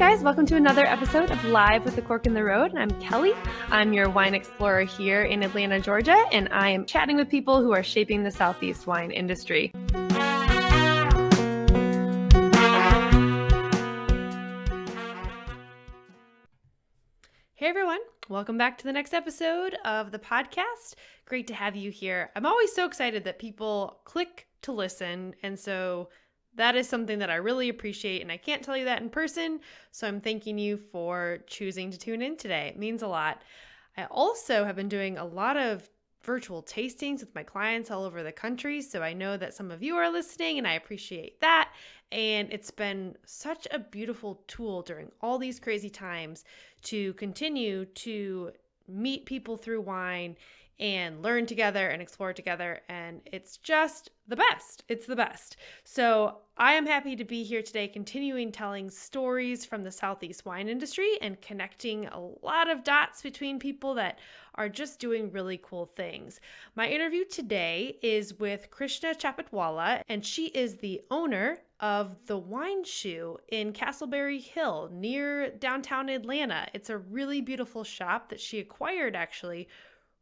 guys, welcome to another episode of Live with the Cork in the Road. I'm Kelly. I'm your wine explorer here in Atlanta, Georgia, and I am chatting with people who are shaping the Southeast wine industry. Hey everyone, welcome back to the next episode of the podcast. Great to have you here. I'm always so excited that people click to listen, and so that is something that I really appreciate, and I can't tell you that in person. So I'm thanking you for choosing to tune in today. It means a lot. I also have been doing a lot of virtual tastings with my clients all over the country. So I know that some of you are listening, and I appreciate that. And it's been such a beautiful tool during all these crazy times to continue to meet people through wine and learn together and explore together. And it's just the best. It's the best. So I am happy to be here today, continuing telling stories from the Southeast wine industry and connecting a lot of dots between people that are just doing really cool things. My interview today is with Krishna Chapatwala, and she is the owner of the Wine Shoe in Castleberry Hill near downtown Atlanta. It's a really beautiful shop that she acquired actually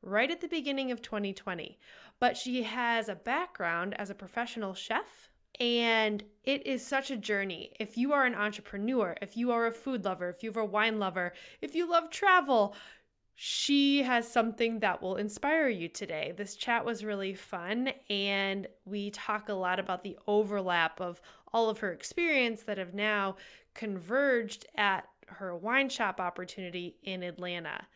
right at the beginning of 2020. But she has a background as a professional chef, and it is such a journey. If you are an entrepreneur, if you are a food lover, if you're a wine lover, if you love travel, she has something that will inspire you today. This chat was really fun, and we talk a lot about the overlap of all of her experience that have now converged at her wine shop opportunity in Atlanta.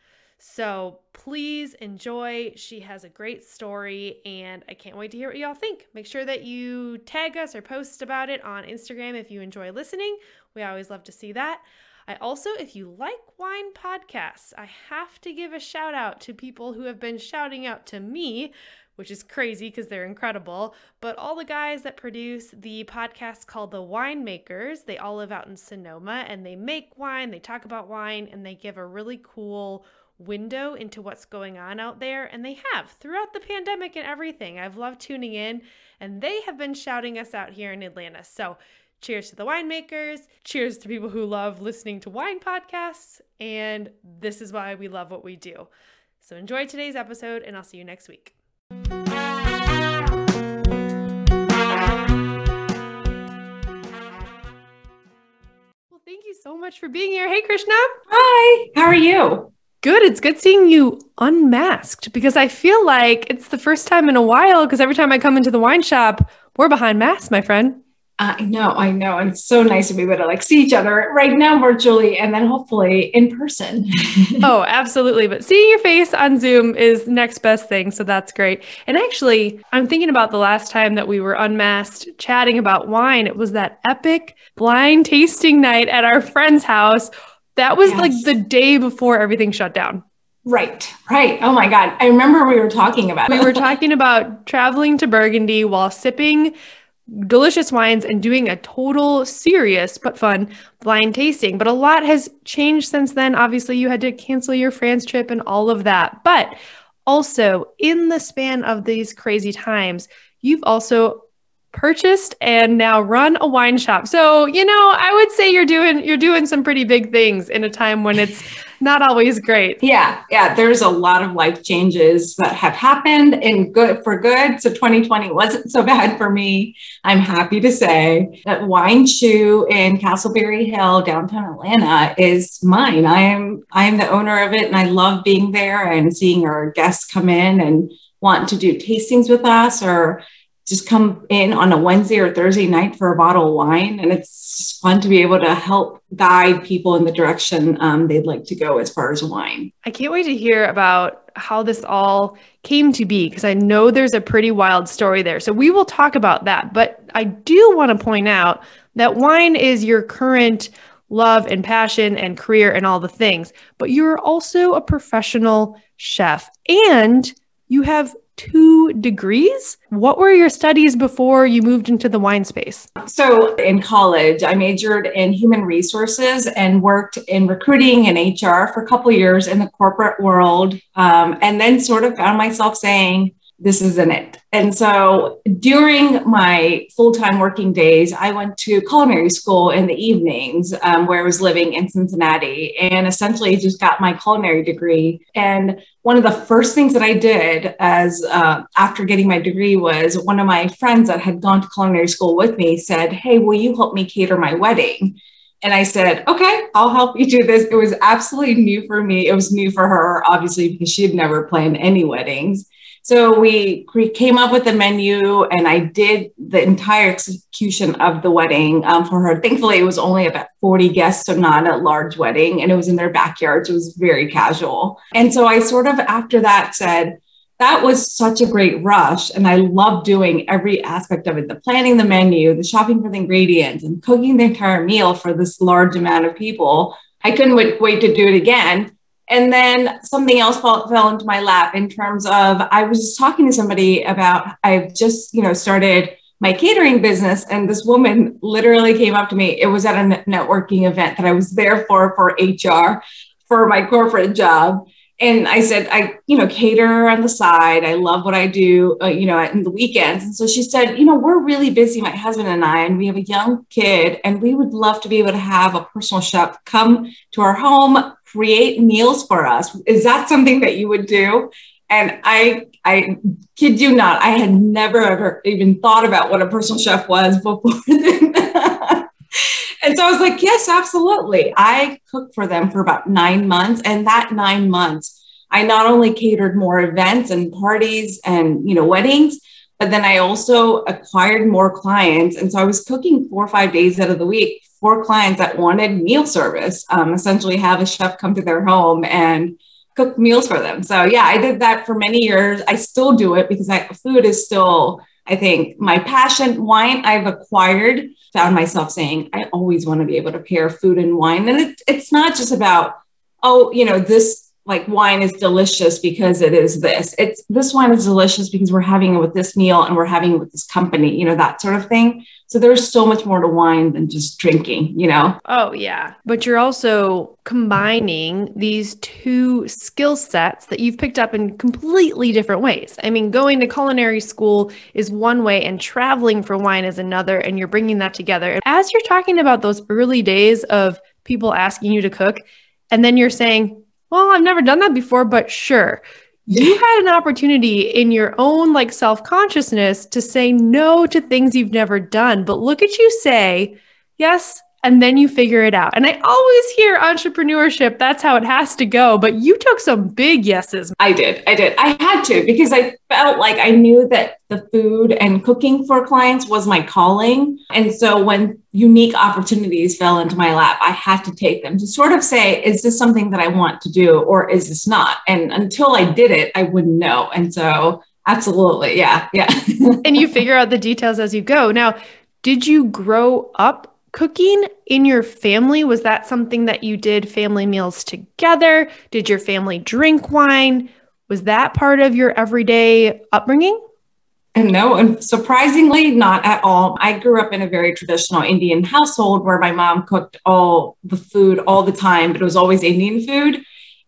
So please enjoy. She has a great story, and I can't wait to hear what y'all think. Make sure that you tag us or post about it on Instagram if you enjoy listening. We always love to see that. I also, if you like wine podcasts, I have to give a shout out to people who have been shouting out to me, which is crazy because they're incredible. But all the guys that produce the podcast called The Winemakers, they all live out in Sonoma and they make wine, they talk about wine, and they give a really cool window into what's going on out there. And they have throughout the pandemic and everything. I've loved tuning in, and they have been shouting us out here in Atlanta. So, cheers to the winemakers. Cheers to people who love listening to wine podcasts. And this is why we love what we do. So, enjoy today's episode, and I'll see you next week. Well, thank you so much for being here. Hey, Krishna. Hi, how are you? Good. It's good seeing you unmasked because I feel like it's the first time in a while because every time I come into the wine shop, we're behind masks, my friend. I know, I know. And it's so nice to be able to like see each other right now virtually and then hopefully in person. oh, absolutely. But seeing your face on Zoom is next best thing. So that's great. And actually, I'm thinking about the last time that we were unmasked chatting about wine. It was that epic blind tasting night at our friend's house that was yes. like the day before everything shut down. Right, right. Oh my God. I remember we were talking about We were talking about traveling to Burgundy while sipping delicious wines and doing a total serious but fun blind tasting. But a lot has changed since then. Obviously, you had to cancel your France trip and all of that. But also, in the span of these crazy times, you've also purchased and now run a wine shop. So, you know, I would say you're doing you're doing some pretty big things in a time when it's not always great. Yeah, yeah, there's a lot of life changes that have happened in good for good. So 2020 wasn't so bad for me. I'm happy to say that Wine Shoe in Castleberry Hill, downtown Atlanta is mine. I am I am the owner of it and I love being there and seeing our guests come in and want to do tastings with us or just come in on a Wednesday or Thursday night for a bottle of wine. And it's fun to be able to help guide people in the direction um, they'd like to go as far as wine. I can't wait to hear about how this all came to be because I know there's a pretty wild story there. So we will talk about that. But I do want to point out that wine is your current love and passion and career and all the things, but you're also a professional chef and you have two degrees. What were your studies before you moved into the wine space? So, in college, I majored in human resources and worked in recruiting and HR for a couple years in the corporate world, um, and then sort of found myself saying, this isn't it. And so during my full time working days, I went to culinary school in the evenings um, where I was living in Cincinnati and essentially just got my culinary degree. And one of the first things that I did as uh, after getting my degree was one of my friends that had gone to culinary school with me said, Hey, will you help me cater my wedding? And I said, okay, I'll help you do this. It was absolutely new for me. It was new for her, obviously, because she had never planned any weddings. So we came up with the menu and I did the entire execution of the wedding um, for her. Thankfully, it was only about 40 guests, so not a large wedding. And it was in their backyard. So it was very casual. And so I sort of, after that, said, that was such a great rush. And I love doing every aspect of it the planning the menu, the shopping for the ingredients, and cooking the entire meal for this large amount of people. I couldn't wait, wait to do it again. And then something else fell, fell into my lap in terms of I was just talking to somebody about I've just, you know, started my catering business and this woman literally came up to me. It was at a networking event that I was there for for HR for my corporate job. And I said, I, you know, cater on the side. I love what I do, uh, you know, in the weekends. And so she said, you know, we're really busy, my husband and I, and we have a young kid, and we would love to be able to have a personal chef come to our home, create meals for us. Is that something that you would do? And I, I kid you not, I had never ever even thought about what a personal chef was before. and so I was like, yes, absolutely. I cooked for them for about nine months. And that nine months, I not only catered more events and parties and, you know, weddings, but then I also acquired more clients. And so I was cooking four or five days out of the week for clients that wanted meal service, um, essentially have a chef come to their home and cook meals for them. So yeah, I did that for many years. I still do it because I, food is still, I think, my passion. Wine I've acquired, found myself saying, I always want to be able to pair food and wine. And it, it's not just about, oh, you know, this like wine is delicious because it is this. It's this wine is delicious because we're having it with this meal and we're having it with this company, you know, that sort of thing. So there's so much more to wine than just drinking, you know? Oh, yeah. But you're also combining these two skill sets that you've picked up in completely different ways. I mean, going to culinary school is one way, and traveling for wine is another, and you're bringing that together. As you're talking about those early days of people asking you to cook, and then you're saying, well, I've never done that before, but sure. You had an opportunity in your own like self-consciousness to say no to things you've never done but look at you say yes and then you figure it out. And I always hear entrepreneurship, that's how it has to go. But you took some big yeses. I did. I did. I had to because I felt like I knew that the food and cooking for clients was my calling. And so when unique opportunities fell into my lap, I had to take them to sort of say, is this something that I want to do or is this not? And until I did it, I wouldn't know. And so absolutely. Yeah. Yeah. and you figure out the details as you go. Now, did you grow up cooking in your family? Was that something that you did family meals together? Did your family drink wine? Was that part of your everyday upbringing? And no and surprisingly not at all. I grew up in a very traditional indian household where my mom cooked all the food all the time but it was always indian food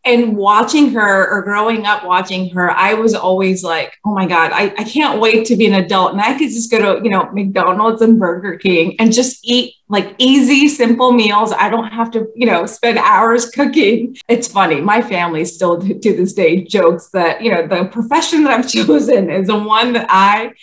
and watching her or growing up watching her, I was always like, oh my God, I, I can't wait to be an adult. And I could just go to, you know, McDonald's and Burger King and just eat like easy, simple meals. I don't have to, you know, spend hours cooking. It's funny. My family still to this day jokes that, you know, the profession that I've chosen is the one that I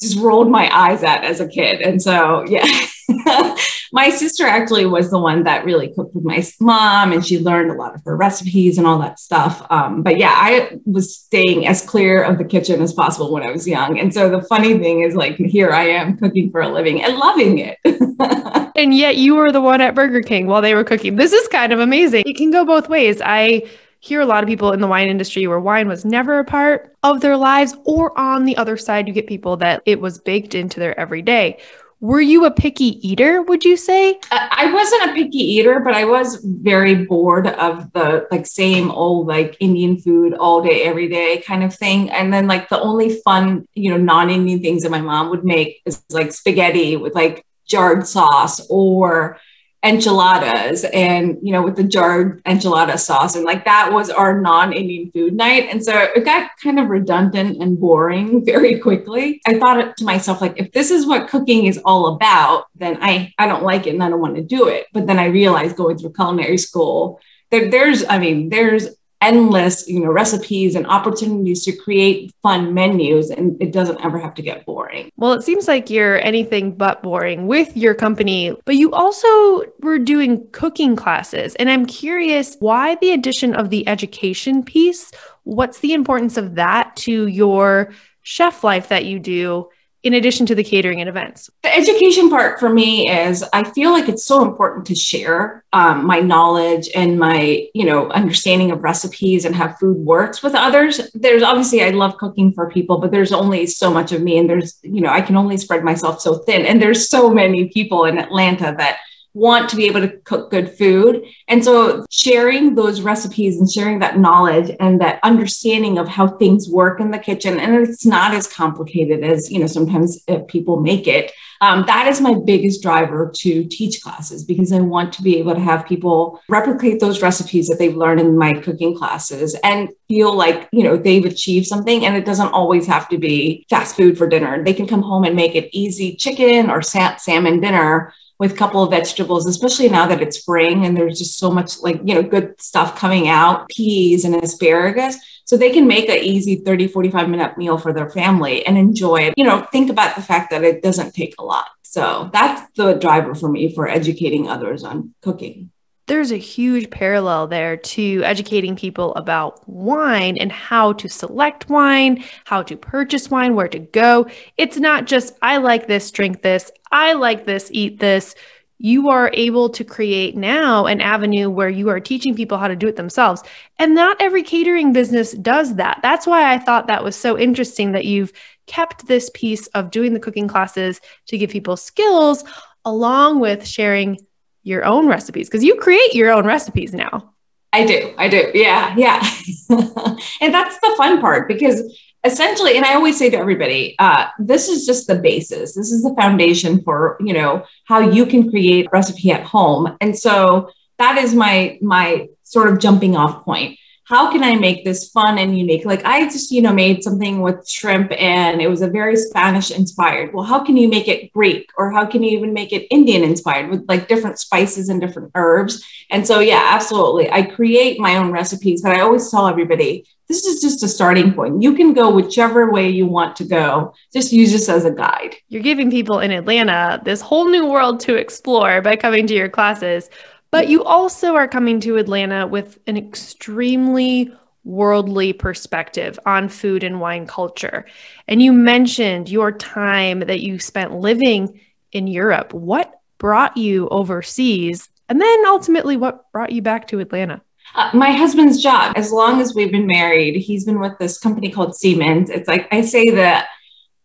just rolled my eyes at as a kid. And so, yeah. my sister actually was the one that really cooked with my mom and she learned a lot of her recipes and all that stuff. Um, but yeah, I was staying as clear of the kitchen as possible when I was young. And so the funny thing is, like, here I am cooking for a living and loving it. and yet you were the one at Burger King while they were cooking. This is kind of amazing. It can go both ways. I hear a lot of people in the wine industry where wine was never a part of their lives, or on the other side, you get people that it was baked into their everyday. Were you a picky eater, would you say? Uh, I wasn't a picky eater, but I was very bored of the like same old like Indian food all day, every day kind of thing. And then like the only fun, you know, non-Indian things that my mom would make is like spaghetti with like jarred sauce or enchiladas and you know with the jarred enchilada sauce. And like that was our non-indian food night. And so it got kind of redundant and boring very quickly. I thought to myself like if this is what cooking is all about then i i don't like it and i don't want to do it. But then i realized going through culinary school there, there's i mean there's endless you know recipes and opportunities to create fun menus and it doesn't ever have to get boring. Well it seems like you're anything but boring with your company but you also were doing cooking classes and i'm curious why the addition of the education piece? What's the importance of that to your chef life that you do in addition to the catering and events? The education part for me is I feel like it's so important to share um, my knowledge and my, you know, understanding of recipes and how food works with others. There's obviously, I love cooking for people, but there's only so much of me and there's, you know, I can only spread myself so thin. And there's so many people in Atlanta that want to be able to cook good food. And so sharing those recipes and sharing that knowledge and that understanding of how things work in the kitchen, and it's not as complicated as, you know, sometimes uh, people make it. Um, that is my biggest driver to teach classes because I want to be able to have people replicate those recipes that they've learned in my cooking classes and feel like, you know, they've achieved something. And it doesn't always have to be fast food for dinner. They can come home and make it easy chicken or sa- salmon dinner with a couple of vegetables, especially now that it's spring and there's just so much like, you know, good stuff coming out, peas and asparagus. So they can make an easy 30, 45 minute meal for their family and enjoy it. You know, think about the fact that it doesn't take a lot. So that's the driver for me for educating others on cooking there's a huge parallel there to educating people about wine and how to select wine, how to purchase wine, where to go. It's not just, I like this, drink this, I like this, eat this. You are able to create now an avenue where you are teaching people how to do it themselves. And not every catering business does that. That's why I thought that was so interesting that you've kept this piece of doing the cooking classes to give people skills along with sharing your own recipes because you create your own recipes now. I do. I do. Yeah. Yeah. and that's the fun part because essentially, and I always say to everybody, uh, this is just the basis. This is the foundation for, you know, how you can create a recipe at home. And so that is my, my sort of jumping off point how can I make this fun and unique? Like I just, you know, made something with shrimp and it was a very Spanish inspired. Well, how can you make it Greek or how can you even make it Indian inspired with like different spices and different herbs? And so, yeah, absolutely. I create my own recipes, but I always tell everybody this is just a starting point. You can go whichever way you want to go. Just use this as a guide. You're giving people in Atlanta this whole new world to explore by coming to your classes. But you also are coming to Atlanta with an extremely worldly perspective on food and wine culture. And you mentioned your time that you spent living in Europe. What brought you overseas? And then ultimately, what brought you back to Atlanta? Uh, my husband's job. As long as we've been married, he's been with this company called Siemens. It's like I say that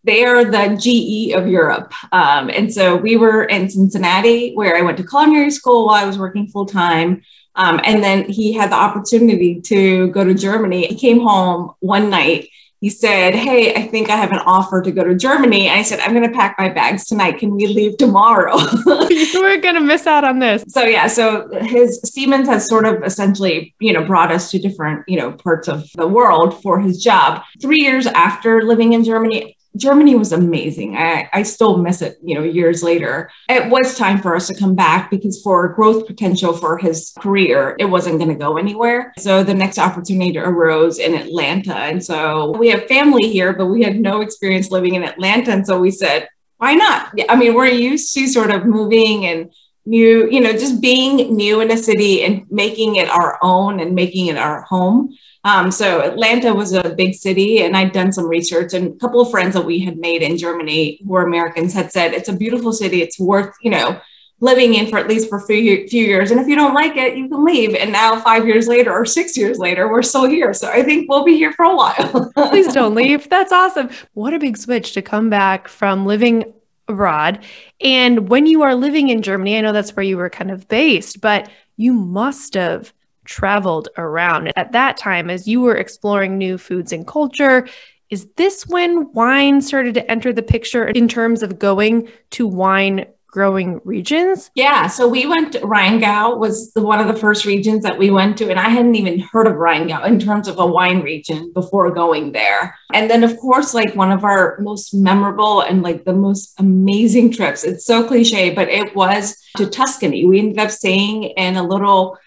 they are the GE of Europe. Um, and so we were in Cincinnati, where I went to culinary school while I was working full time. Um, and then he had the opportunity to go to Germany. He came home one night. He said, Hey, I think I have an offer to go to Germany. And I said, I'm going to pack my bags tonight. Can we leave tomorrow? you were going to miss out on this. So, yeah. So his Siemens has sort of essentially, you know, brought us to different, you know, parts of the world for his job. Three years after living in Germany, Germany was amazing. I, I still miss it, you know, years later. It was time for us to come back because for growth potential for his career, it wasn't going to go anywhere. So the next opportunity arose in Atlanta. And so we have family here, but we had no experience living in Atlanta. And so we said, why not? I mean, we're used to sort of moving and new, you know, just being new in a city and making it our own and making it our home. Um, so Atlanta was a big city, and I'd done some research, and a couple of friends that we had made in Germany who were Americans had said it's a beautiful city. It's worth you know living in for at least for a few, few years. And if you don't like it, you can leave. And now, five years later or six years later, we're still here. So I think we'll be here for a while. Please don't leave. That's awesome. What a big switch to come back from living abroad. And when you are living in Germany, I know that's where you were kind of based, but you must have traveled around. At that time, as you were exploring new foods and culture, is this when wine started to enter the picture in terms of going to wine growing regions? Yeah, so we went to Rheingau was the, one of the first regions that we went to and I hadn't even heard of Rheingau in terms of a wine region before going there. And then of course like one of our most memorable and like the most amazing trips. It's so cliche, but it was to Tuscany. We ended up staying in a little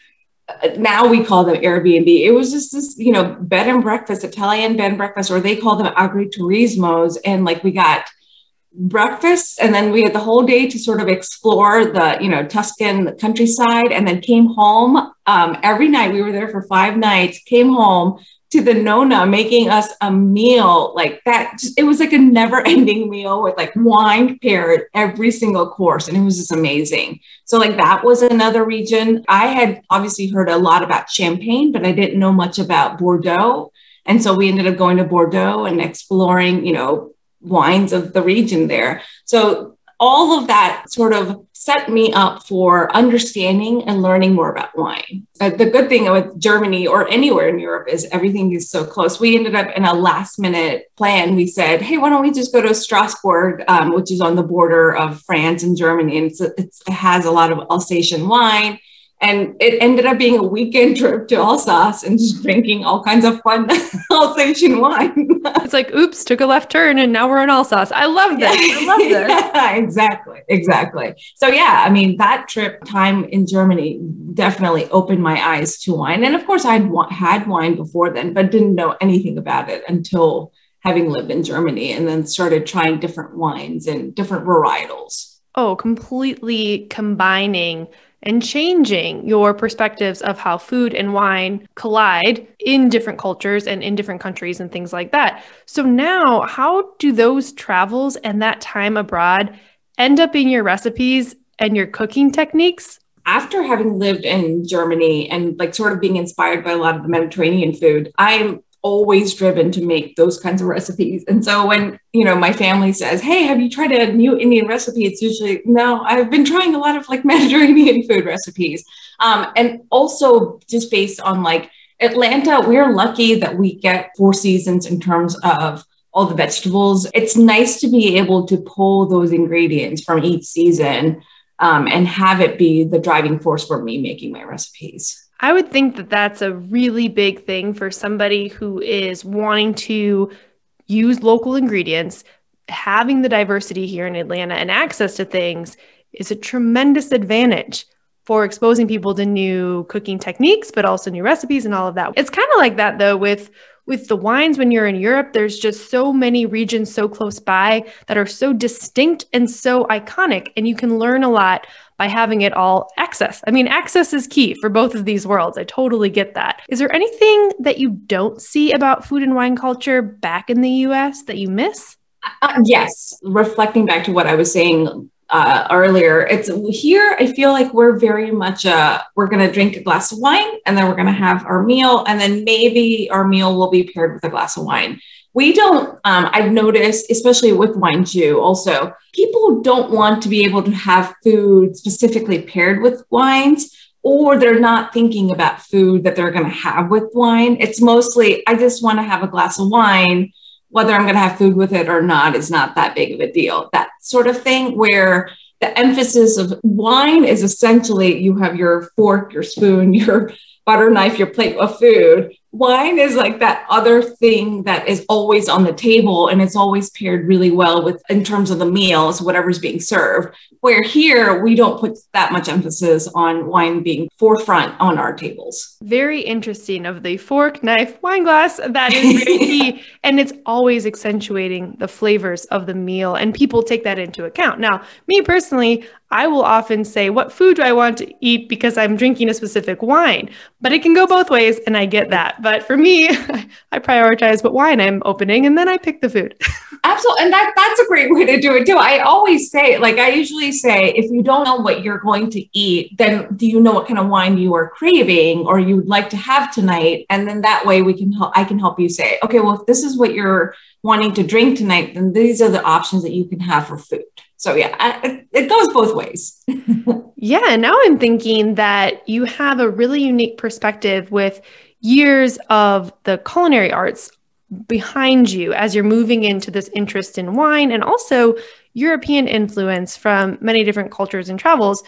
uh, now we call them Airbnb. It was just this, you know, bed and breakfast, Italian bed and breakfast, or they call them agriturismos. And like we got breakfast and then we had the whole day to sort of explore the, you know, Tuscan countryside and then came home. Um, every night we were there for five nights, came home, to the nonna making us a meal like that. Just, it was like a never ending meal with like wine paired every single course. And it was just amazing. So, like, that was another region. I had obviously heard a lot about Champagne, but I didn't know much about Bordeaux. And so we ended up going to Bordeaux and exploring, you know, wines of the region there. So all of that sort of set me up for understanding and learning more about wine. Uh, the good thing with Germany or anywhere in Europe is everything is so close. We ended up in a last minute plan. We said, hey, why don't we just go to Strasbourg, um, which is on the border of France and Germany, and it's, it's, it has a lot of Alsatian wine. And it ended up being a weekend trip to Alsace and just drinking all kinds of fun Alsatian wine. it's like, oops, took a left turn and now we're in Alsace. I love this. I love this. yeah, exactly. Exactly. So, yeah, I mean, that trip time in Germany definitely opened my eyes to wine. And of course, I'd had wine before then, but didn't know anything about it until having lived in Germany and then started trying different wines and different varietals. Oh, completely combining and changing your perspectives of how food and wine collide in different cultures and in different countries and things like that. So, now how do those travels and that time abroad end up in your recipes and your cooking techniques? After having lived in Germany and like sort of being inspired by a lot of the Mediterranean food, I'm always driven to make those kinds of recipes. And so when, you know, my family says, Hey, have you tried a new Indian recipe? It's usually, no, I've been trying a lot of like Mediterranean food recipes. Um, and also just based on like Atlanta, we're lucky that we get four seasons in terms of all the vegetables. It's nice to be able to pull those ingredients from each season um, and have it be the driving force for me making my recipes. I would think that that's a really big thing for somebody who is wanting to use local ingredients. Having the diversity here in Atlanta and access to things is a tremendous advantage for exposing people to new cooking techniques, but also new recipes and all of that. It's kind of like that though with with the wines when you're in Europe, there's just so many regions so close by that are so distinct and so iconic and you can learn a lot by having it all access. I mean, access is key for both of these worlds. I totally get that. Is there anything that you don't see about food and wine culture back in the US that you miss? Uh, yes, reflecting back to what I was saying uh, earlier, it's here. I feel like we're very much uh, we're going to drink a glass of wine and then we're going to have our meal, and then maybe our meal will be paired with a glass of wine we don't um, i've noticed especially with wine too also people don't want to be able to have food specifically paired with wines or they're not thinking about food that they're going to have with wine. It's mostly i just want to have a glass of wine. Whether i'm going to have food with it or not is not that big of a deal. That sort of thing where the emphasis of wine is essentially you have your fork your spoon your butter knife your plate of food wine is like that other thing that is always on the table and it's always paired really well with in terms of the meals whatever's being served where here we don't put that much emphasis on wine being forefront on our tables very interesting of the fork knife wine glass that is very key and it's always accentuating the flavors of the meal and people take that into account now me personally I will often say, What food do I want to eat because I'm drinking a specific wine? But it can go both ways, and I get that. But for me, I prioritize what wine I'm opening and then I pick the food. Absolutely. And that, that's a great way to do it too. I always say, like, I usually say, if you don't know what you're going to eat, then do you know what kind of wine you are craving or you would like to have tonight? And then that way we can help, I can help you say, okay, well, if this is what you're wanting to drink tonight, then these are the options that you can have for food. So yeah, I, it goes both ways. yeah, now I'm thinking that you have a really unique perspective with years of the culinary arts behind you as you're moving into this interest in wine and also European influence from many different cultures and travels.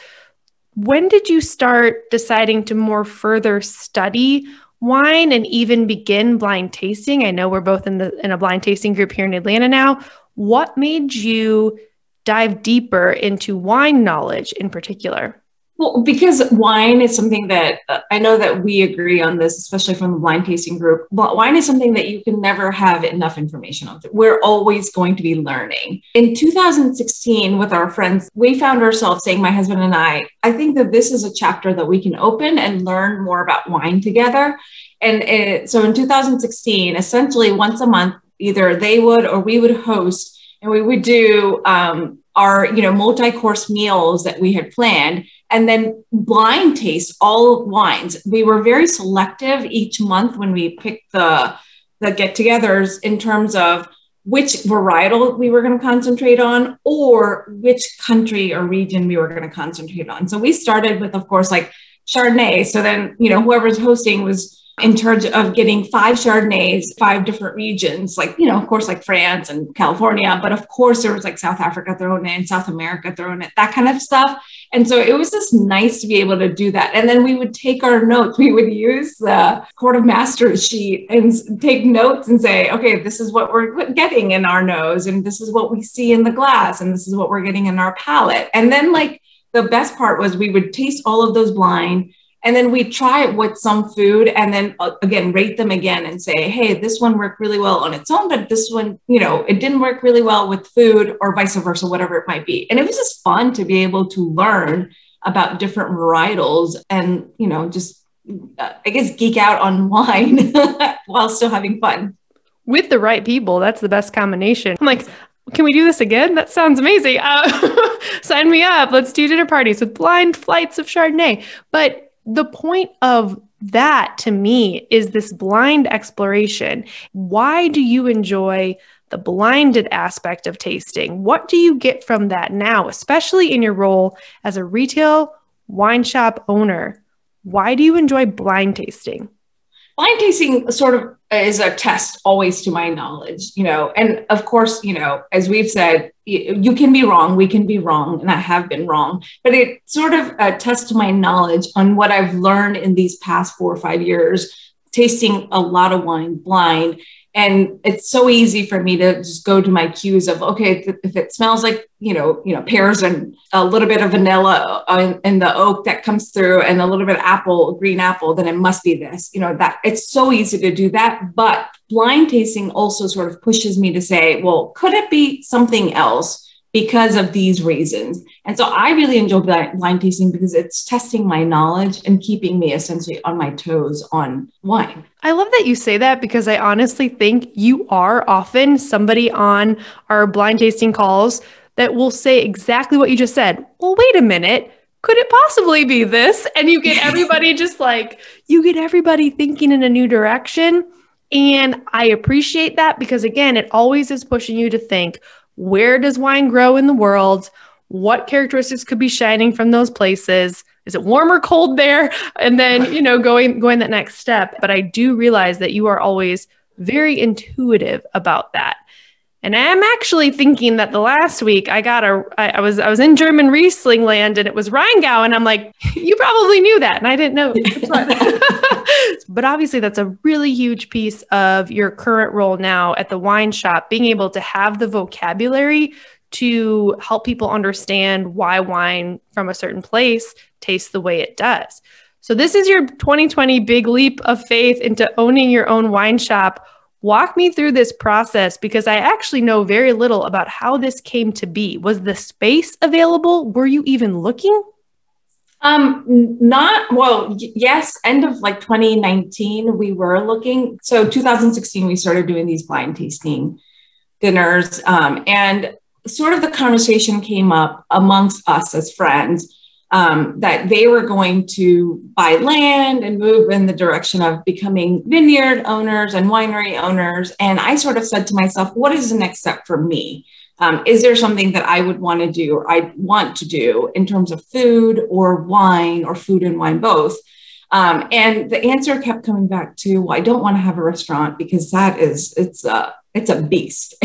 When did you start deciding to more further study wine and even begin blind tasting? I know we're both in the in a blind tasting group here in Atlanta now. What made you dive deeper into wine knowledge in particular? Well, because wine is something that uh, I know that we agree on this, especially from the blind tasting group. But wine is something that you can never have enough information on. We're always going to be learning. In 2016, with our friends, we found ourselves saying, my husband and I, I think that this is a chapter that we can open and learn more about wine together. And it, so in 2016, essentially once a month, either they would or we would host, and we would do um, our you know multi-course meals that we had planned and then blind taste all wines. We were very selective each month when we picked the the get-togethers in terms of which varietal we were going to concentrate on or which country or region we were going to concentrate on. So we started with of course like Chardonnay. So then, you know, whoever's hosting was in charge of getting five Chardonnays, five different regions, like, you know, of course, like France and California, but of course, there was like South Africa thrown in, South America thrown in, that kind of stuff. And so it was just nice to be able to do that. And then we would take our notes, we would use the Court of Masters sheet and take notes and say, okay, this is what we're getting in our nose, and this is what we see in the glass, and this is what we're getting in our palate. And then, like, the best part was we would taste all of those blind and then we try it with some food and then uh, again rate them again and say hey this one worked really well on its own but this one you know it didn't work really well with food or vice versa whatever it might be and it was just fun to be able to learn about different varietals and you know just uh, i guess geek out on wine while still having fun with the right people that's the best combination i'm like can we do this again? That sounds amazing. Uh, sign me up. Let's do dinner parties with blind flights of Chardonnay. But the point of that to me is this blind exploration. Why do you enjoy the blinded aspect of tasting? What do you get from that now, especially in your role as a retail wine shop owner? Why do you enjoy blind tasting? Blind tasting sort of is a test always to my knowledge, you know, and of course, you know, as we've said, you can be wrong, we can be wrong, and I have been wrong, but it sort of uh, attests to my knowledge on what I've learned in these past four or five years, tasting a lot of wine blind. And it's so easy for me to just go to my cues of okay if it smells like you know you know pears and a little bit of vanilla uh, in, in, the oak that comes through and a little bit of apple green apple then it must be this you know that it's so easy to do that. But blind tasting also sort of pushes me to say well could it be something else because of these reasons. And so I really enjoy blind tasting because it's testing my knowledge and keeping me essentially on my toes on wine. I love that you say that because I honestly think you are often somebody on our blind tasting calls that will say exactly what you just said. Well, wait a minute. Could it possibly be this? And you get everybody just like, you get everybody thinking in a new direction. And I appreciate that because, again, it always is pushing you to think, where does wine grow in the world? What characteristics could be shining from those places? Is it warm or cold there? And then, you know, going going that next step. But I do realize that you are always very intuitive about that. And I'm actually thinking that the last week I got a, I, I was, I was in German Riesling land and it was Rheingau. And I'm like, you probably knew that. And I didn't know. but obviously that's a really huge piece of your current role now at the wine shop, being able to have the vocabulary to help people understand why wine from a certain place tastes the way it does. So this is your 2020 big leap of faith into owning your own wine shop Walk me through this process because I actually know very little about how this came to be. Was the space available? Were you even looking? Um, not well, yes, end of like 2019, we were looking. So 2016, we started doing these blind tasting dinners. Um, and sort of the conversation came up amongst us as friends um, that they were going to buy land and move in the direction of becoming vineyard owners and winery owners. And I sort of said to myself, what is the next step for me? Um, is there something that I would want to do or I want to do in terms of food or wine or food and wine both? Um, and the answer kept coming back to, well, I don't want to have a restaurant because that is, it's a, it's a beast.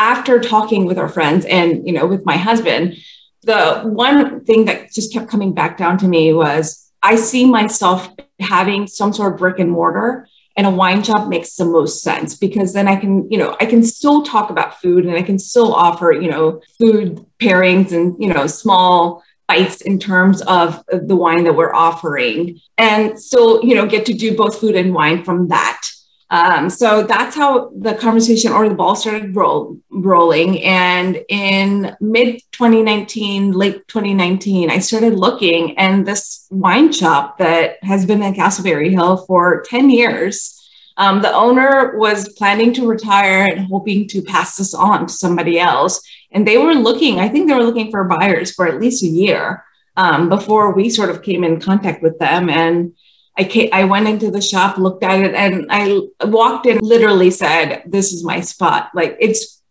after talking with our friends and you know with my husband the one thing that just kept coming back down to me was i see myself having some sort of brick and mortar and a wine shop makes the most sense because then i can you know i can still talk about food and i can still offer you know food pairings and you know small bites in terms of the wine that we're offering. And still you know get to do both food and wine from that um, so that's how the conversation or the ball started roll, rolling. And in mid 2019, late 2019, I started looking, and this wine shop that has been in Castleberry Hill for 10 years. Um, the owner was planning to retire and hoping to pass this on to somebody else. And they were looking, I think they were looking for buyers for at least a year um, before we sort of came in contact with them. And I came, I went into the shop, looked at it, and I walked in, literally said, This is my spot. Like it's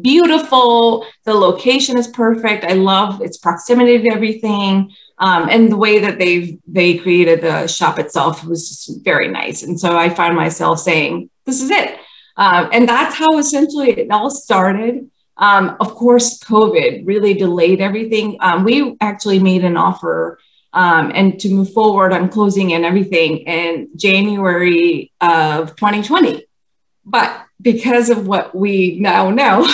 beautiful. The location is perfect. I love its proximity to everything. Um, and the way that they've they created the shop itself was just very nice. And so I found myself saying, This is it. Um, and that's how essentially it all started. Um, of course, COVID really delayed everything. Um, we actually made an offer um, and to move forward on closing and everything in January of 2020. But because of what we now know,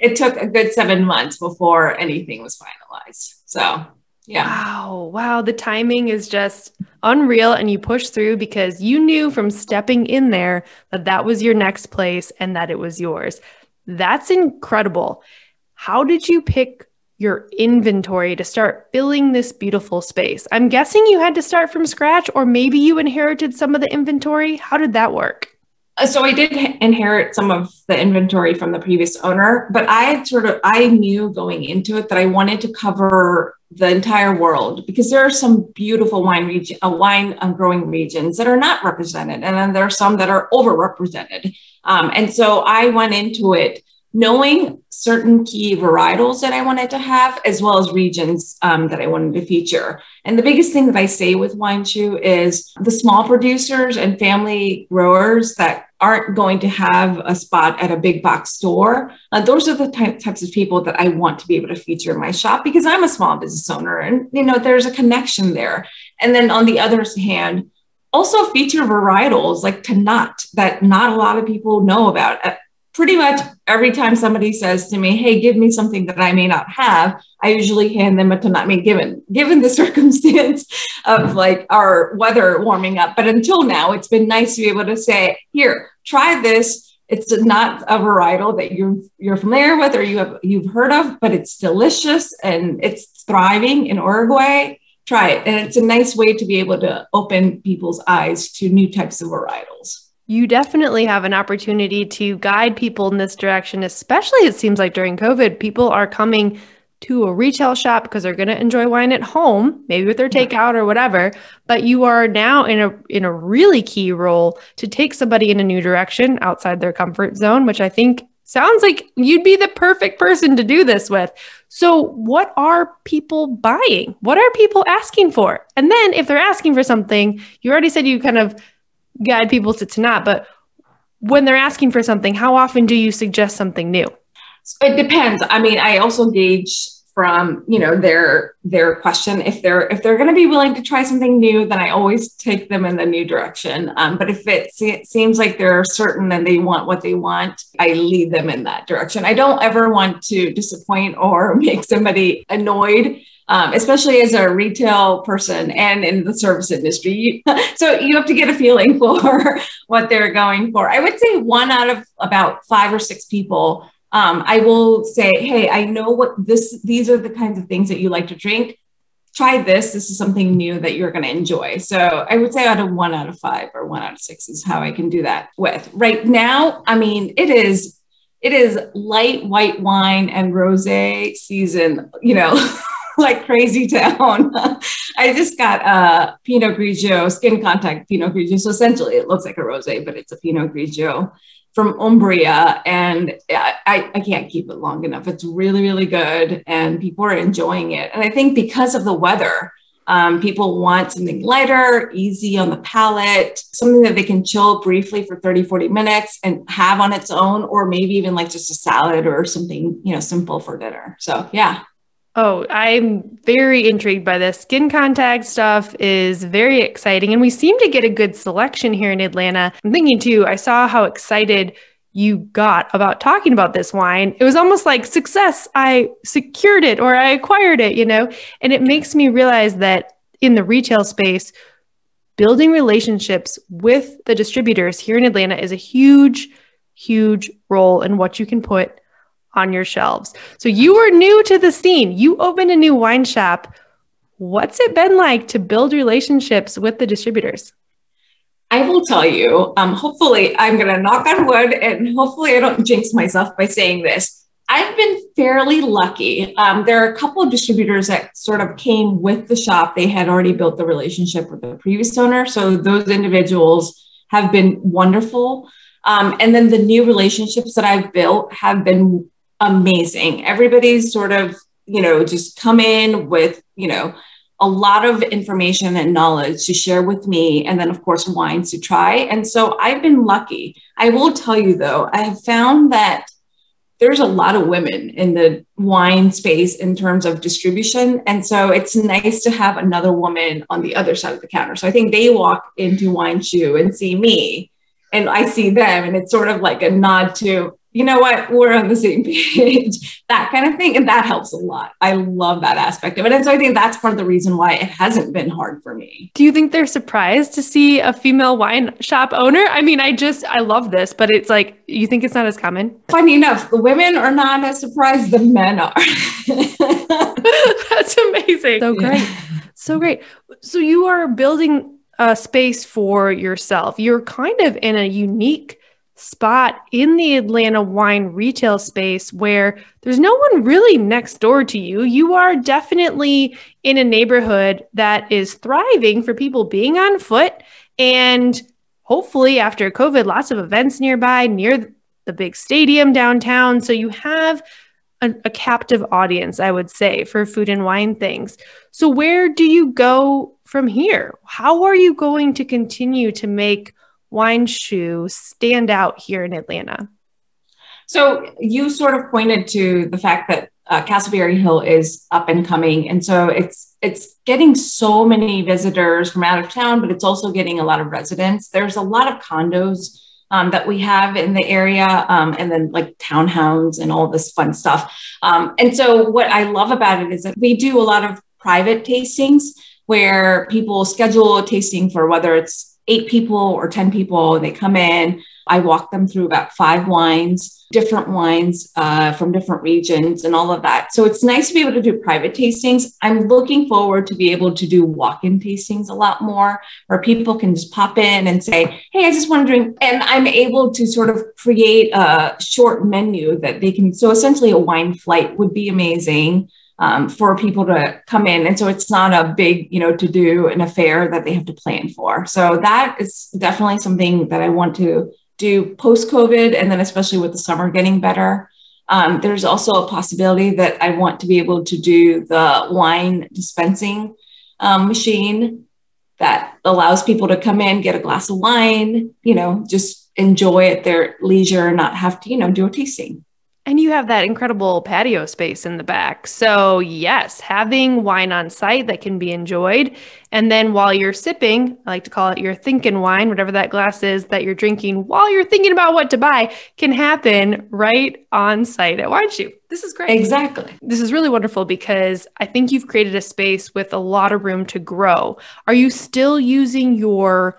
it took a good seven months before anything was finalized. So, yeah. Wow. Wow. The timing is just unreal. And you pushed through because you knew from stepping in there that that was your next place and that it was yours. That's incredible. How did you pick your inventory to start filling this beautiful space? I'm guessing you had to start from scratch, or maybe you inherited some of the inventory. How did that work? Uh, so I did inherit some of the inventory from the previous owner, but I had sort of I knew going into it that I wanted to cover the entire world because there are some beautiful wine region, uh, wine growing regions that are not represented, and then there are some that are overrepresented. Um, and so I went into it knowing certain key varietals that I wanted to have, as well as regions um, that I wanted to feature. And the biggest thing that I say with Wine Shoe is the small producers and family growers that aren't going to have a spot at a big box store. Uh, those are the ty- types of people that I want to be able to feature in my shop because I'm a small business owner and you know there's a connection there. And then on the other hand, also feature varietals like Tannat that not a lot of people know about. Pretty much every time somebody says to me, "Hey, give me something that I may not have," I usually hand them a mean, given given the circumstance of like our weather warming up, but until now, it's been nice to be able to say, "Here, try this." It's not a varietal that you're you're familiar with or you have you've heard of, but it's delicious and it's thriving in Uruguay. Try it, and it's a nice way to be able to open people's eyes to new types of varietals you definitely have an opportunity to guide people in this direction, especially it seems like during COVID, people are coming to a retail shop because they're going to enjoy wine at home, maybe with their takeout or whatever, but you are now in a in a really key role to take somebody in a new direction outside their comfort zone, which I think sounds like you'd be the perfect person to do this with. So, what are people buying? What are people asking for? And then if they're asking for something, you already said you kind of guide people to Tannat, but when they're asking for something, how often do you suggest something new? It depends. I mean, I also gauge from you know their their question if they're if they're going to be willing to try something new then i always take them in the new direction um, but if it, se- it seems like they're certain and they want what they want i lead them in that direction i don't ever want to disappoint or make somebody annoyed um, especially as a retail person and in the service industry. so you have to get a feeling for what they're going for. I would say one out of about five or six people, um, I will say, hey, I know what this, these are the kinds of things that you like to drink. Try this. This is something new that you're going to enjoy. So I would say out of one out of five or one out of six is how I can do that with. Right now, I mean, it is it is light white wine and rosé season, you know. like crazy town. I just got a Pinot Grigio, skin contact Pinot Grigio. So essentially, it looks like a rosé, but it's a Pinot Grigio from Umbria, and I, I can't keep it long enough. It's really, really good, and people are enjoying it. And I think because of the weather, Um, people want something lighter, easy on the palate, something that they can chill briefly for 30, 40 minutes and have on its own, or maybe even like just a salad or something, you know, simple for dinner. So, yeah. Oh, I'm very intrigued by this. Skin contact stuff is very exciting. And we seem to get a good selection here in Atlanta. I'm thinking too, I saw how excited you got about talking about this wine. It was almost like success. I secured it or I acquired it, you know? And it makes me realize that in the retail space, building relationships with the distributors here in Atlanta is a huge, huge role in what you can put on your shelves. So you were new to the scene. You opened a new wine shop. What's it been like to build relationships with the distributors? I will tell you, um, hopefully, I'm going to knock on wood and hopefully I don't jinx myself by saying this. I've been fairly lucky. Um, there are a couple of distributors that sort of came with the shop. They had already built the relationship with the previous owner. So those individuals have been wonderful. Um, and then the new relationships that I've built have been amazing. Everybody's sort of, you know, just come in with, you know, a lot of information and knowledge to share with me, and then, of course, wines to try. And so I've been lucky. I will tell you, though, I have found that there's a lot of women in the wine space in terms of distribution. And so it's nice to have another woman on the other side of the counter. So I think they walk into Wine Shoe and see me, and I see them, and it's sort of like a nod to, you know what, we're on the same page, that kind of thing. And that helps a lot. I love that aspect of it. And so I think that's part of the reason why it hasn't been hard for me. Do you think they're surprised to see a female wine shop owner? I mean, I just, I love this, but it's like, you think it's not as common? Funny enough, the women are not as surprised, the men are. that's amazing. So great. So great. So you are building a space for yourself. You're kind of in a unique spot in the Atlanta wine retail space where there's no one really next door to you. You are definitely in a neighborhood that is thriving for people being on foot. And hopefully, after COVID, lots of events nearby, near the big stadium downtown. So you have a, captive audience, I would say, for food and wine things. So, where do you go from here? How are you going to continue to make wine shoe stand out here in Atlanta? So you sort of pointed to the fact that uh, Castleberry Hill is up and coming, and so it's it's getting so many visitors from out of town, but it's also getting a lot of residents. There's a lot of condos um, that we have in the area, um, and then like townhomes and all this fun stuff. Um, and so what I love about it is that we do a lot of private tastings where people schedule a tasting for whether it's eight people or 10 people. They come in. I walk them through about five wines, different wines uh, from different regions, and all of that. So it's nice to be able to do private tastings. I'm looking forward to be able to do walk in tastings a lot more, where people can just pop in and say, Hey, I just want to drink. And I'm able to sort of create a short menu that they can. So essentially, a wine flight would be amazing um, for people to come in. And so it's not a big, you know, to do an affair that they have to plan for. So that is definitely something that I want to do post COVID. And then, especially with the summer getting better. Um, there's also a possibility that I want to be able to do the wine dispensing um, machine that allows people to come in, get a glass of wine, you know, just enjoy at their leisure, not have to, you know, do a tasting. And you have that incredible patio space in the back. So, yes, having wine on site that can be enjoyed. And then while you're sipping, I like to call it your thinking wine, whatever that glass is that you're drinking while you're thinking about what to buy, can happen right on site at Wine Shoe. This is great. Exactly. This is really wonderful because I think you've created a space with a lot of room to grow. Are you still using your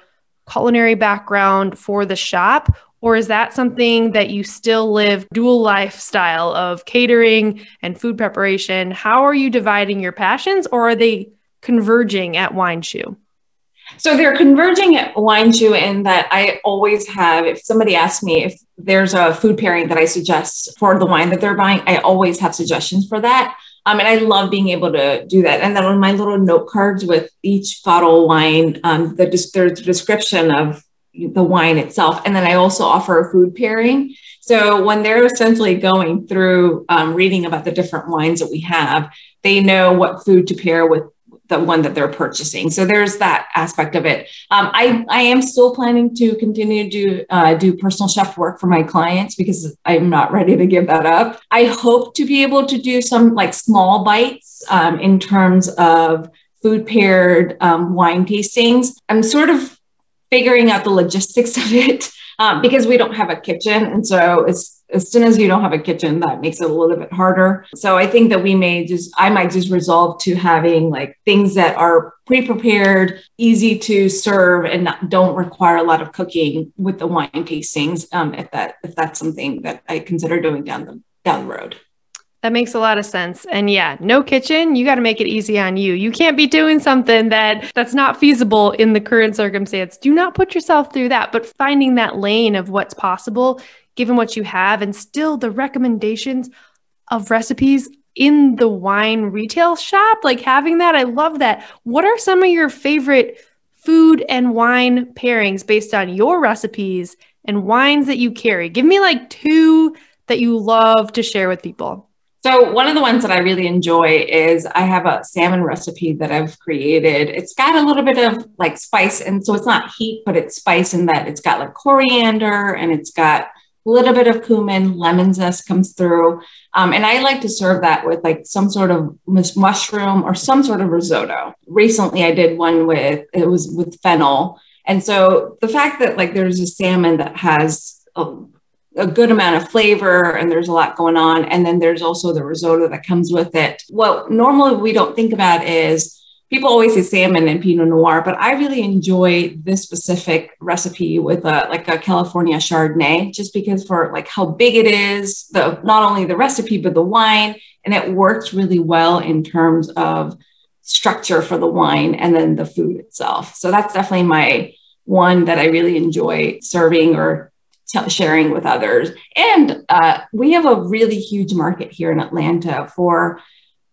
culinary background for the shop? Or is that something that you still live dual lifestyle of catering and food preparation? How are you dividing your passions or are they converging at Wine Shoe? So they're converging at Wine Shoe in that I always have, if somebody asks me if there's a food pairing that I suggest for the wine that they're buying, I always have suggestions for that. Um, and I love being able to do that. And then on my little note cards with each bottle wine, um, the, there's a description of the wine itself. And then I also offer a food pairing. So when they're essentially going through um, reading about the different wines that we have, they know what food to pair with the one that they're purchasing. So there's that aspect of it. Um, I, I am still planning to continue to do, uh, do personal chef work for my clients because I'm not ready to give that up. I hope to be able to do some like small bites um, in terms of food paired um, wine tastings. I'm sort of figuring out the logistics of it um, because we don't have a kitchen. And so it's as soon as you don't have a kitchen, that makes it a little bit harder. So I think that we may just, I might just resolve to having like things that are pre-prepared, easy to serve, and not, don't require a lot of cooking with the wine tastings. Um, if that if that's something that I consider doing down the down the road. That makes a lot of sense. And yeah, no kitchen, you got to make it easy on you. You can't be doing something that that's not feasible in the current circumstance. Do not put yourself through that, but finding that lane of what's possible given what you have and still the recommendations of recipes in the wine retail shop like having that i love that what are some of your favorite food and wine pairings based on your recipes and wines that you carry give me like two that you love to share with people so one of the ones that I really enjoy is I have a salmon recipe that I've created. It's got a little bit of like spice, and so it's not heat, but it's spice in that it's got like coriander and it's got a little bit of cumin, lemon zest comes through. Um, and I like to serve that with like some sort of mushroom or some sort of risotto. Recently, I did one with, it was with fennel. And so the fact that like there's a salmon that has a, a good amount of flavor and there's a lot going on. And then there's also the risotto that comes with it. What normally we don't think about is people always say salmon and Pinot Noir, but I really enjoy this specific recipe with a like a California Chardonnay, just because for like how big it is, the not only the recipe but the wine, and it works really well in terms of structure for the wine and then the food itself. So that's definitely my one that I really enjoy serving or t- sharing with others. And uh, we have a really huge market here in Atlanta for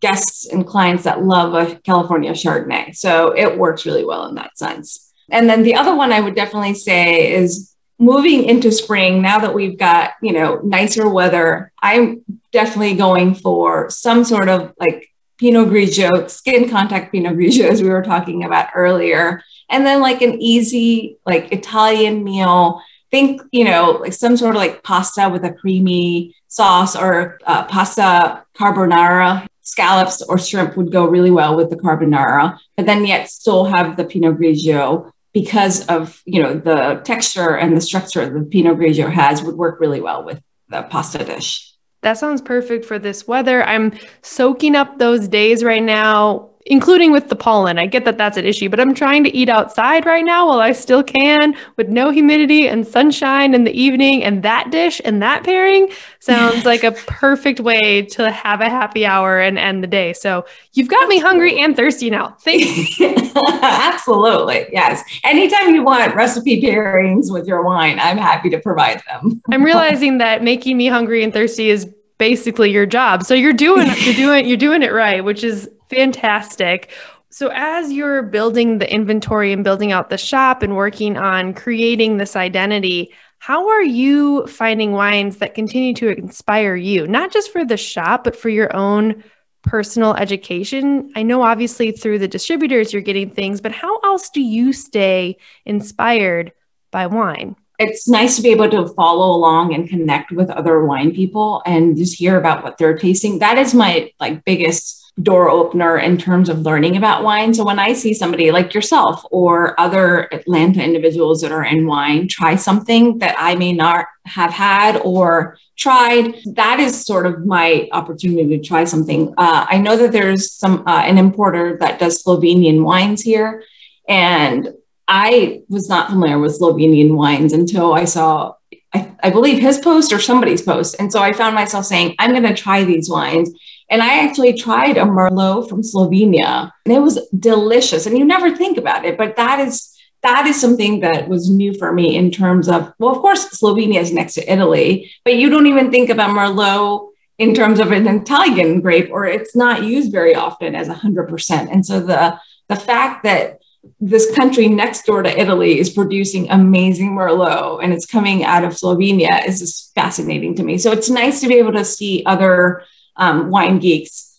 guests and clients that love a California Chardonnay. So it works really well in that sense. And then the other one I would definitely say is moving into spring now that we've got, you know, nicer weather. I'm definitely going for some sort of like Pinot Grigio, skin contact Pinot Grigio, as we were talking about earlier. And then like an easy, like Italian meal. Think, you know, like some sort of like pasta with a creamy sauce or uh, pasta carbonara scallops or shrimp would go really well with the carbonara, but then yet still have the Pinot Grigio because of you know the texture and the structure the Pinot Grigio has would work really well with the pasta dish. That sounds perfect for this weather. I'm soaking up those days right now including with the pollen. I get that that's an issue, but I'm trying to eat outside right now while I still can with no humidity and sunshine in the evening. And that dish and that pairing sounds like a perfect way to have a happy hour and end the day. So you've got me hungry and thirsty now. Thank you. Absolutely. Yes. Anytime you want recipe pairings with your wine, I'm happy to provide them. I'm realizing that making me hungry and thirsty is basically your job. So you're doing you're doing you're doing it right, which is fantastic. So, as you're building the inventory and building out the shop and working on creating this identity, how are you finding wines that continue to inspire you, not just for the shop, but for your own personal education? I know obviously through the distributors you're getting things, but how else do you stay inspired by wine? It's nice to be able to follow along and connect with other wine people and just hear about what they're tasting. That is my like biggest door opener in terms of learning about wine. So when I see somebody like yourself or other Atlanta individuals that are in wine try something that I may not have had or tried, that is sort of my opportunity to try something. Uh, I know that there's some uh, an importer that does Slovenian wines here, and I was not familiar with Slovenian wines until I saw. I, I believe his post or somebody's post. And so I found myself saying, I'm going to try these wines and I actually tried a Merlot from Slovenia and it was delicious. And you never think about it, but that is that is something that was new for me in terms of, well, of course, Slovenia is next to Italy, but you don't even think about Merlot in terms of an Italian grape, or it's not used very often as 100%. And so the, the fact that this country next door to Italy is producing amazing Merlot and it's coming out of Slovenia is just fascinating to me. So it's nice to be able to see other um, wine geeks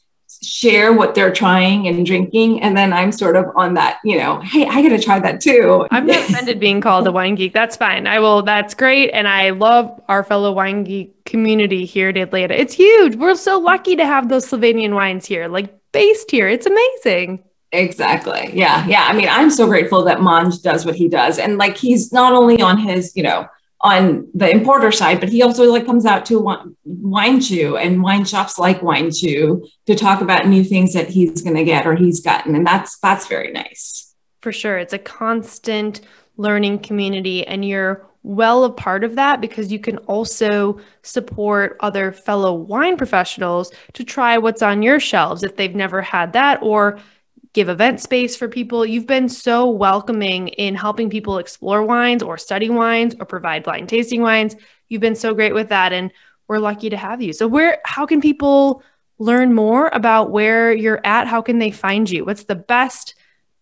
share what they're trying and drinking. And then I'm sort of on that, you know, hey, I got to try that too. I'm not offended being called a wine geek. That's fine. I will, that's great. And I love our fellow wine geek community here in Atlanta. It's huge. We're so lucky to have those Slovenian wines here, like based here. It's amazing. Exactly. Yeah. Yeah. I mean, I'm so grateful that Manj does what he does. And like he's not only on his, you know, on the importer side, but he also like comes out to wine shoe and wine shops like wine shoe to talk about new things that he's going to get or he's gotten, and that's that's very nice. For sure, it's a constant learning community, and you're well a part of that because you can also support other fellow wine professionals to try what's on your shelves if they've never had that or give event space for people. You've been so welcoming in helping people explore wines or study wines or provide blind tasting wines. You've been so great with that and we're lucky to have you. So where how can people learn more about where you're at? How can they find you? What's the best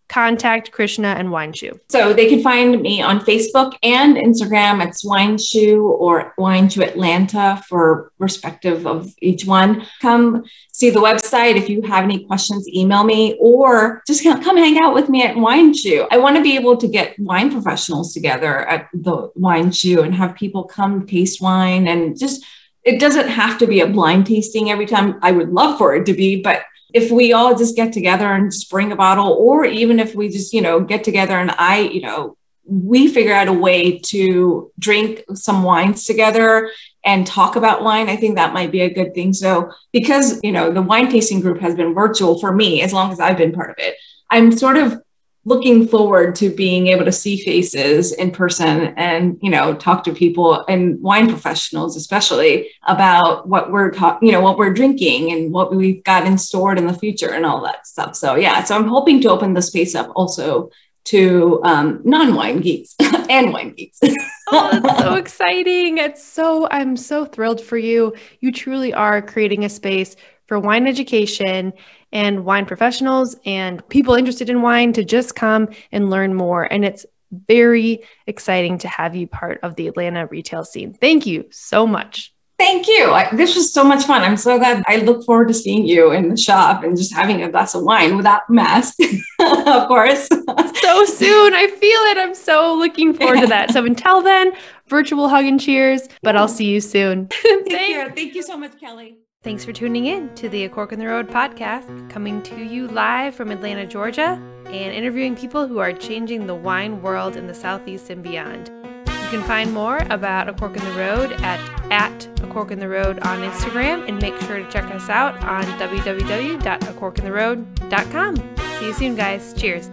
contact Krishna and Wine Shoe? So they can find me on Facebook and Instagram. It's Wine Shoe or Wine Shoe Atlanta for respective of each one. Come see the website. If you have any questions, email me or just come hang out with me at Wine Shoe. I want to be able to get wine professionals together at the Wine Shoe and have people come taste wine and just it doesn't have to be a blind tasting every time. I would love for it to be, but if we all just get together and just bring a bottle, or even if we just, you know, get together and I, you know, we figure out a way to drink some wines together and talk about wine, I think that might be a good thing. So, because, you know, the wine tasting group has been virtual for me as long as I've been part of it, I'm sort of looking forward to being able to see faces in person and you know talk to people and wine professionals especially about what we're talking you know what we're drinking and what we've got in stored in the future and all that stuff. So yeah so i'm hoping to open the space up also to um, non-wine geeks and wine geeks. Oh that's so exciting. It's so i'm so thrilled for you. You truly are creating a space for wine education and wine professionals and people interested in wine to just come and learn more. And it's very exciting to have you part of the Atlanta retail scene. Thank you so much. Thank you. I, this was so much fun. I'm so glad. I look forward to seeing you in the shop and just having a glass of wine without mask, of course. so soon. I feel it. I'm so looking forward to that. So until then, virtual hug and cheers, but I'll see you soon. Take care. Thank you so much, Kelly. Thanks for tuning in to the A Cork in the Road podcast, coming to you live from Atlanta, Georgia, and interviewing people who are changing the wine world in the Southeast and beyond. You can find more about A Cork in the Road at, at A Cork in the Road on Instagram, and make sure to check us out on www.acorkintheroad.com. See you soon, guys. Cheers.